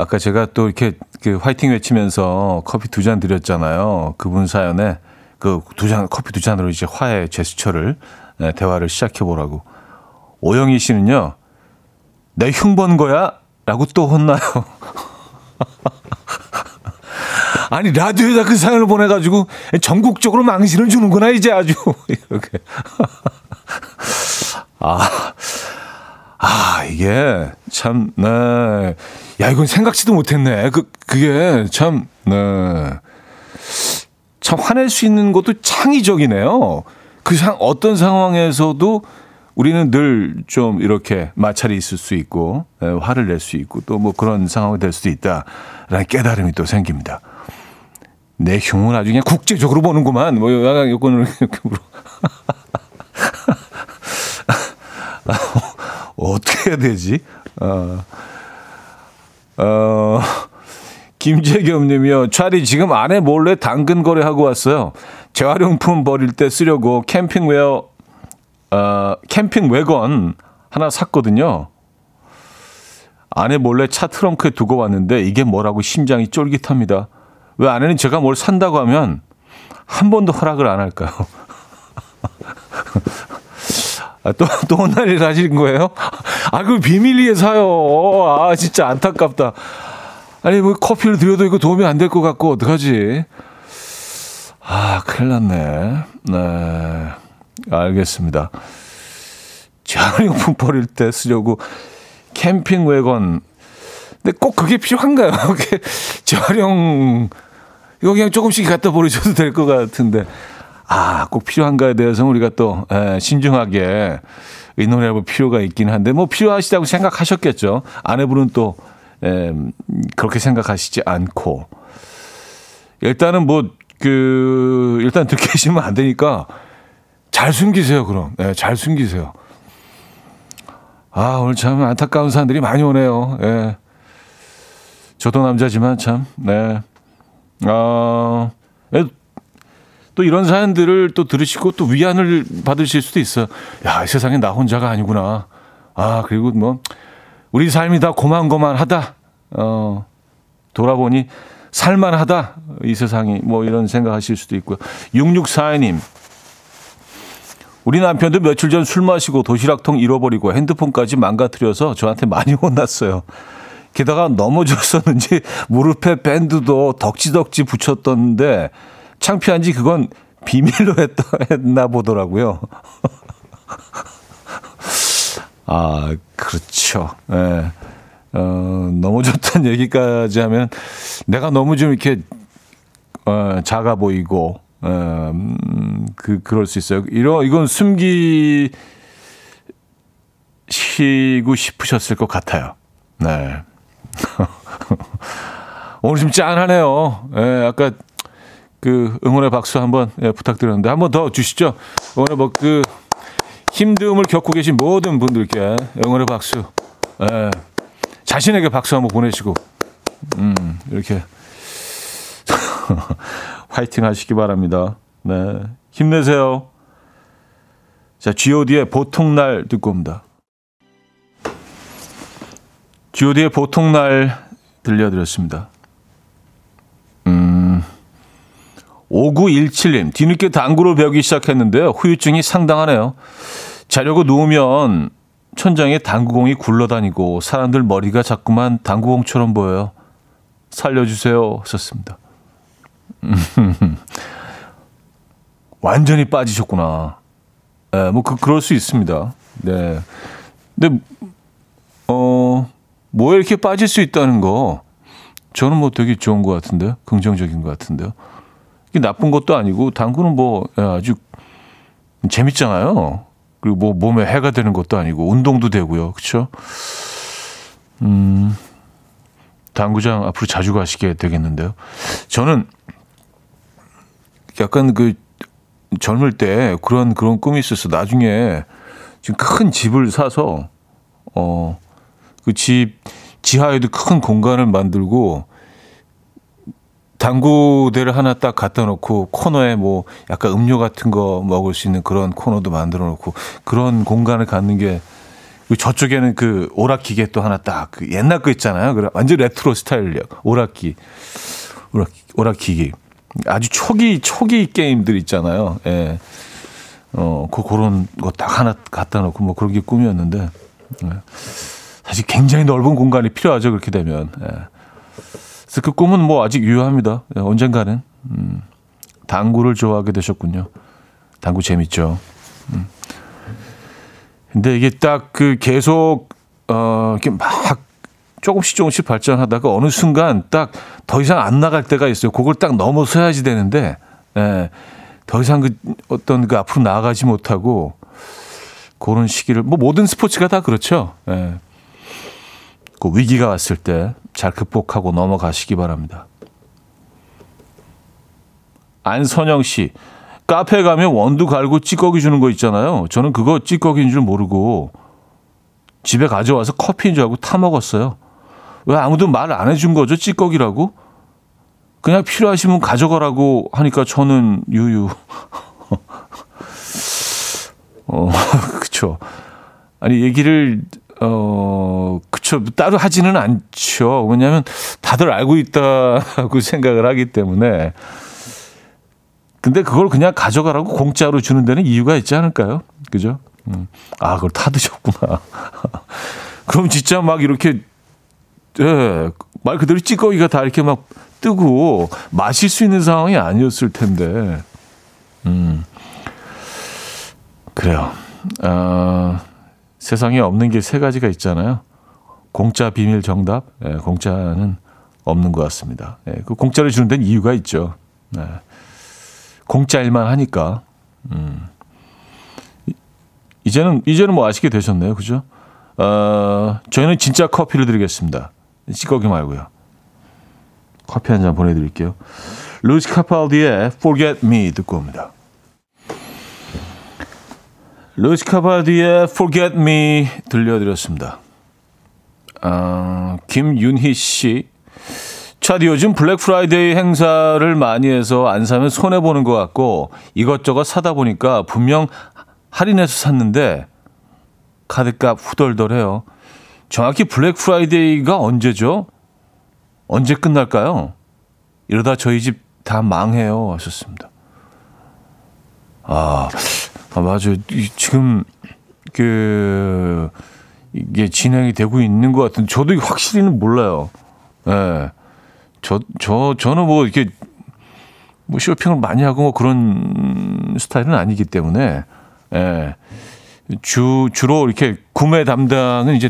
S1: 아까 제가 또 이렇게 그 화이팅 외치면서 커피 두 잔 드렸잖아요. 그분 사연에 그 두 잔, 커피 두 잔으로 이제 화해 제스처를, 네, 대화를 시작해 보라고. 오영희 씨는요, 내 흉본 거야? 라고 또 혼나요. 아니, 라디오에다 그 사연을 보내가지고 전국적으로 망신을 주는구나, 이제 아주. 이렇게. 아, 아, 이게 참, 네. 야, 이건 생각지도 못했네. 그, 그게 참, 네. 참 화낼 수 있는 것도 창의적이네요. 그 상, 어떤 상황에서도 우리는 늘 좀 이렇게 마찰이 있을 수 있고, 네, 화를 낼 수 있고, 또 뭐 그런 상황이 될 수도 있다라는 깨달음이 또 생깁니다. 내 흉은 아주 그냥 국제적으로 보는구만. 뭐, 약간 요건을 이렇게 물어. 어떻게 해야 되지? 어, 어, 김재겸 님이요. 차디 지금 아내 몰래 당근 거래하고 왔어요. 재활용품 버릴 때 쓰려고 캠핑웨어, 어, 캠핑 외건 하나 샀거든요. 아내 몰래 차 트렁크에 두고 왔는데 이게 뭐라고 심장이 쫄깃합니다. 왜 아내는 제가 뭘 산다고 하면 한 번도 허락을 안 할까요? 아, 또, 또 혼날 일 하신 거예요? 아, 그 비밀리에 사요. 아, 진짜 안타깝다. 아니, 뭐 커피를 드려도 이거 도움이 안 될 것 같고, 어떡하지? 아, 큰일 났네. 네. 알겠습니다. 재활용품 버릴 때 쓰려고 캠핑 외건. 근데 꼭 그게 필요한가요? 재활용, 이거 그냥 조금씩 갖다 버리셔도 될 것 같은데. 아, 꼭 필요한가에 대해서 우리가 또 에, 신중하게 의논해 볼 필요가 있긴 한데 뭐 필요하시다고 생각하셨겠죠. 아내분은 또 에, 그렇게 생각하시지 않고 일단은 뭐 그 일단 듣게 계시면 안 되니까 잘 숨기세요. 그럼 네, 잘 숨기세요. 아 오늘 참 안타까운 사람들이 많이 오네요. 예. 저도 남자지만 참 네. 아 또 이런 사연들을 또 들으시고 또 위안을 받으실 수도 있어요. 야, 이 세상에 나 혼자가 아니구나. 아, 그리고 뭐, 우리 삶이 다 고만고만하다. 어, 돌아보니 살만하다. 이 세상이. 뭐 이런 생각 하실 수도 있고요. 6642님. 우리 남편도 며칠 전 술 마시고 도시락통 잃어버리고 핸드폰까지 망가뜨려서 저한테 많이 혼났어요. 게다가 넘어졌었는지 무릎에 밴드도 덕지덕지 붙였던데 창피한지 그건 비밀로 했다, 했나 보더라고요. 아, 그렇죠. 예. 네. 어, 넘어졌다는 얘기까지 하면 내가 너무 좀 이렇게 어, 작아 보이고 어, 음, 그 그럴 수 있어요. 이런 이건 숨기 시고 싶으셨을 것 같아요. 네. 오늘 좀 짠하네요. 예, 네, 아까 그 응원의 박수 한번 예, 부탁드렸는데 한번 더 주시죠. 오늘 뭐 그 힘듦을 겪고 계신 모든 분들께 응원의 박수. 예. 자신에게 박수 한번 보내시고 음, 이렇게 화이팅 하시기 바랍니다. 네. 힘내세요. 자, G.O.D의 보통 날 듣고 옵니다. G.O.D의 보통 날 들려드렸습니다. 음, 5917님, 뒤늦게 당구를 배우기 시작했는데요. 후유증이 상당하네요. 자려고 누우면 천장에 당구공이 굴러다니고 사람들 머리가 자꾸만 당구공처럼 보여요. 살려주세요. 썼습니다. 완전히 빠지셨구나. 네, 뭐, 그, 그럴 수 있습니다. 네. 근데, 어, 뭐 이렇게 빠질 수 있다는 거, 저는 뭐 되게 좋은 것 같은데요. 긍정적인 것 같은데요. 나쁜 것도 아니고, 당구는 뭐 아주 재밌잖아요. 그리고 뭐 몸에 해가 되는 것도 아니고 운동도 되고요. 그렇죠? 음. 당구장 앞으로 자주 가시게 되겠는데요. 저는 약간 그 젊을 때 그런 그런 꿈이 있었어. 나중에 지금 큰 집을 사서 어 그 집 지하에도 큰 공간을 만들고 당구대를 하나 딱 갖다 놓고 코너에 뭐 약간 음료 같은 거 먹을 수 있는 그런 코너도 만들어 놓고 그런 공간을 갖는 게 저쪽에는 그 오락기계 또 하나 딱 그 옛날 거 있잖아요. 그 완전 레트로 스타일이요. 오락기. 오락기, 오락기기. 아주 초기 초기 게임들 있잖아요. 예. 어, 그 그런 거 딱 하나 갖다 놓고 뭐 그런 게 꿈이었는데 예. 사실 굉장히 넓은 공간이 필요하죠. 그렇게 되면. 예. 그래서 그 꿈은 뭐 아직 유효합니다. 예, 언젠가는. 음, 당구를 좋아하게 되셨군요. 당구 재밌죠. 음. 근데 이게 딱 그 계속, 어, 이렇게 막 조금씩 조금씩 발전하다가 어느 순간 딱 더 이상 안 나갈 때가 있어요. 그걸 딱 넘어서야지 되는데, 예, 더 이상 그 어떤 그 앞으로 나아가지 못하고 그런 시기를, 뭐 모든 스포츠가 다 그렇죠. 예. 그 위기가 왔을 때 잘 극복하고 넘어가시기 바랍니다. 안선영 씨, 카페 가면 원두 갈고 찌꺼기 주는 거 있잖아요. 저는 그거 찌꺼기인 줄 모르고 집에 가져와서 커피인 줄 알고 타 먹었어요. 왜 아무도 말 안 해준 거죠? 찌꺼기라고? 그냥 필요하시면 가져가라고 하니까 저는 유유. 어, 그쵸. 아니, 얘기를, 어, 그쵸. 따로 하지는 않죠. 왜냐면 다들 알고 있다고 생각을 하기 때문에. 근데 그걸 그냥 가져가라고 공짜로 주는 데는 이유가 있지 않을까요? 그죠? 음. 아, 그걸 다 드셨구나. 그럼 진짜 막 이렇게, 예, 말 그대로 찌꺼기가 다 이렇게 막 뜨고 마실 수 있는 상황이 아니었을 텐데. 음. 그래요. 어, 세상에 없는 게 세 가지가 있잖아요. 공짜 비밀 정답. 예, 공짜는 없는 것 같습니다. 예, 그 공짜를 주는 데는 이유가 있죠. 네. 공짜 일만 하니까. 음. 이- 이제는 이제는 뭐 아시게 되셨네요, 그죠? 어, 저희는 진짜 커피를 드리겠습니다. 찌꺼기 말고요. 커피 한 잔 보내드릴게요. 루이스 카팔디의 Forget Me 듣고 옵니다. 루이스 카팔디의 Forget Me 들려드렸습니다. 아, 김윤희 씨. 차디 요즘 블랙 프라이데이 행사를 많이 해서 안 사면 손해 보는 것 같고 이것저것 사다 보니까 분명 할인해서 샀는데 카드값 후덜덜해요. 정확히 블랙 프라이데이가 언제죠? 언제 끝날까요? 이러다 저희 집 다 망해요. 하셨습니다. 아, 아 맞아요. 이- 지금 그 이게 진행이 되고 있는 것 같은데 저도 확실히는 몰라요. 예. 저, 저, 저는 뭐 이렇게 뭐 쇼핑을 많이 하고 뭐 그런 스타일은 아니기 때문에, 예. 주, 주로 이렇게 구매 담당은 이제,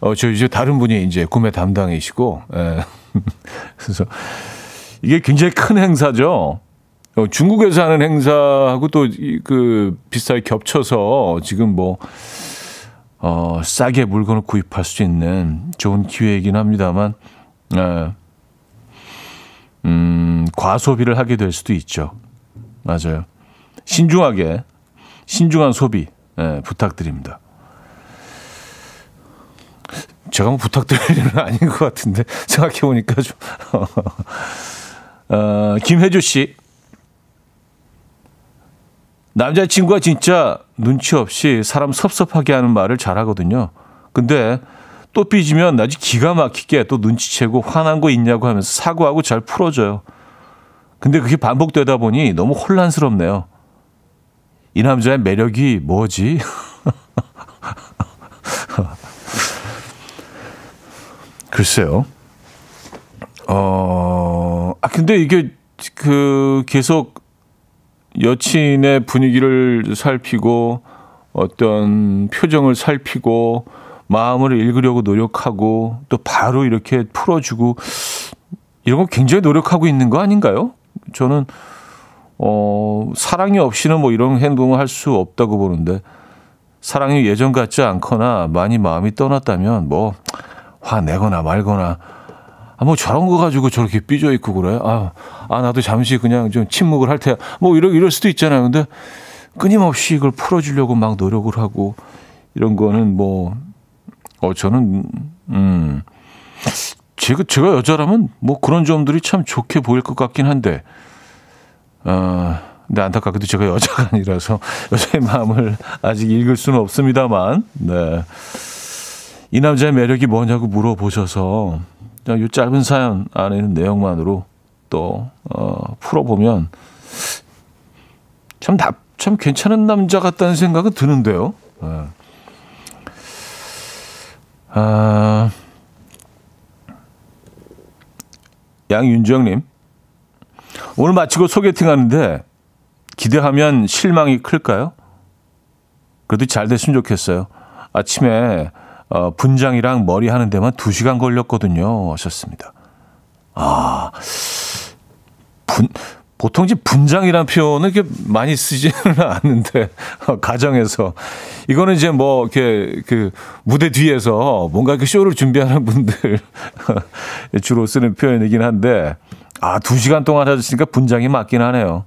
S1: 어, 저 이제 다른 분이 이제 구매 담당이시고, 예. 그래서 이게 굉장히 큰 행사죠. 어, 중국에서 하는 행사하고 또 그 비슷하게 겹쳐서 지금 뭐, 어, 싸게 물건을 구입할 수 있는 좋은 기회이긴 합니다만, 예. 음, 과소비를 하게 될 수도 있죠. 맞아요. 신중하게, 신중한 소비, 예, 부탁드립니다. 제가 뭐 부탁드릴 일은 아닌 것 같은데, 생각해 보니까 좀. 어, 김혜주 씨. 남자친구가 진짜 눈치 없이 사람 섭섭하게 하는 말을 잘하거든요. 근데 또 삐지면 아주 기가 막히게 또 눈치채고 화난 거 있냐고 하면서 사과하고 잘 풀어줘요. 근데 그게 반복되다 보니 너무 혼란스럽네요. 이 남자의 매력이 뭐지? 글쎄요. 어, 아, 근데 이게 그 계속 여친의 분위기를 살피고 어떤 표정을 살피고 마음을 읽으려고 노력하고 또 바로 이렇게 풀어주고 이런 거 굉장히 노력하고 있는 거 아닌가요? 저는 어 사랑이 없이는 뭐 이런 행동을 할 수 없다고 보는데 사랑이 예전 같지 않거나 많이 마음이 떠났다면 뭐 화내거나 말거나 아, 뭐 저런 거 가지고 저렇게 삐져 있고 그래. 아, 아 나도 잠시 그냥 좀 침묵을 할 테야. 뭐 이럴 이럴 수도 있잖아요. 근데 끊임없이 이걸 풀어주려고 막 노력을 하고 이런 거는 뭐 어 저는 음 제가 제가 여자라면 뭐 그런 점들이 참 좋게 보일 것 같긴 한데 어 근데 안타깝게도 제가 여자가 아니라서 여자의 마음을 아직 읽을 수는 없습니다만 네. 이 남자의 매력이 뭐냐고 물어보셔서 이 짧은 사연 안에 있는 내용만으로 또 어, 풀어보면 참, 나, 참 괜찮은 남자 같다는 생각은 드는데요. 네. 아, 양윤정님 오늘 마치고 소개팅 하는데 기대하면 실망이 클까요? 그래도 잘 됐으면 좋겠어요. 아침에 어, 분장이랑 머리 하는 데만 2시간 걸렸거든요. 하셨습니다. 아, 분, 보통 이제 분장이라는 표현을 이렇게 많이 쓰지는 않는데, 어, 가정에서. 이거는 이제 뭐, 이렇게 그 무대 뒤에서 뭔가 그 쇼를 준비하는 분들 주로 쓰는 표현이긴 한데, 아, 2시간 동안 하셨으니까 분장이 맞긴 하네요.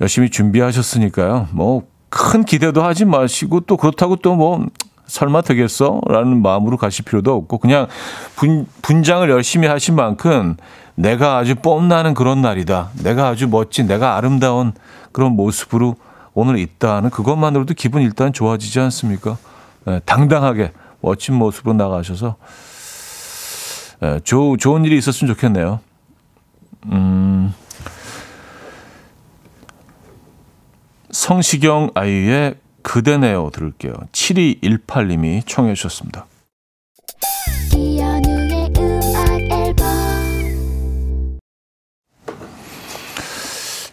S1: 열심히 준비하셨으니까요. 뭐, 큰 기대도 하지 마시고 또 그렇다고 또 뭐, 설마 되겠어? 라는 마음으로 가실 필요도 없고 그냥 분, 분장을 열심히 하신 만큼 내가 아주 뽐나는 그런 날이다. 내가 아주 멋진, 내가 아름다운 그런 모습으로 오늘 있다는 그것만으로도 기분 일단 좋아지지 않습니까? 예, 당당하게 멋진 모습으로 나가셔서 예, 조, 좋은 일이 있었으면 좋겠네요. 음, 성시경 아이의 그대네요 들을게요. 7218님이 청해 주셨습니다.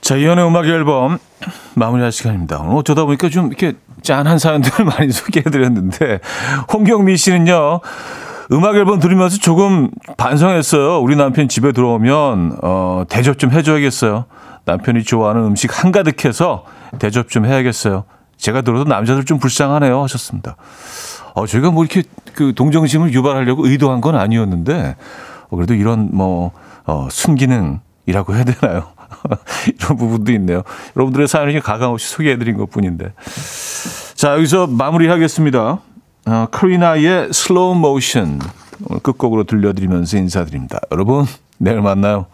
S1: 자, 이연의 음악 앨범 마무리할 시간입니다. 오늘 어쩌다 보니까 좀 이렇게 짠한 사연들을 많이 소개해드렸는데 홍경민 씨는요. 음악 앨범 들으면서 조금 반성했어요. 우리 남편 집에 들어오면 어, 대접 좀 해줘야겠어요. 남편이 좋아하는 음식 한가득해서 대접 좀 해야겠어요. 제가 들어도 남자들 좀 불쌍하네요 하셨습니다. 어, 저희가 뭐 이렇게 그 동정심을 유발하려고 의도한 건 아니었는데 어, 그래도 이런 뭐 어, 순기능이라고 해야 되나요? 이런 부분도 있네요. 여러분들의 사연을 가감 없이 소개해드린 것 뿐인데. 자, 여기서 마무리하겠습니다. 어, 크리나의 슬로우 모션 오늘 끝곡으로 들려드리면서 인사드립니다. 여러분, 내일 만나요.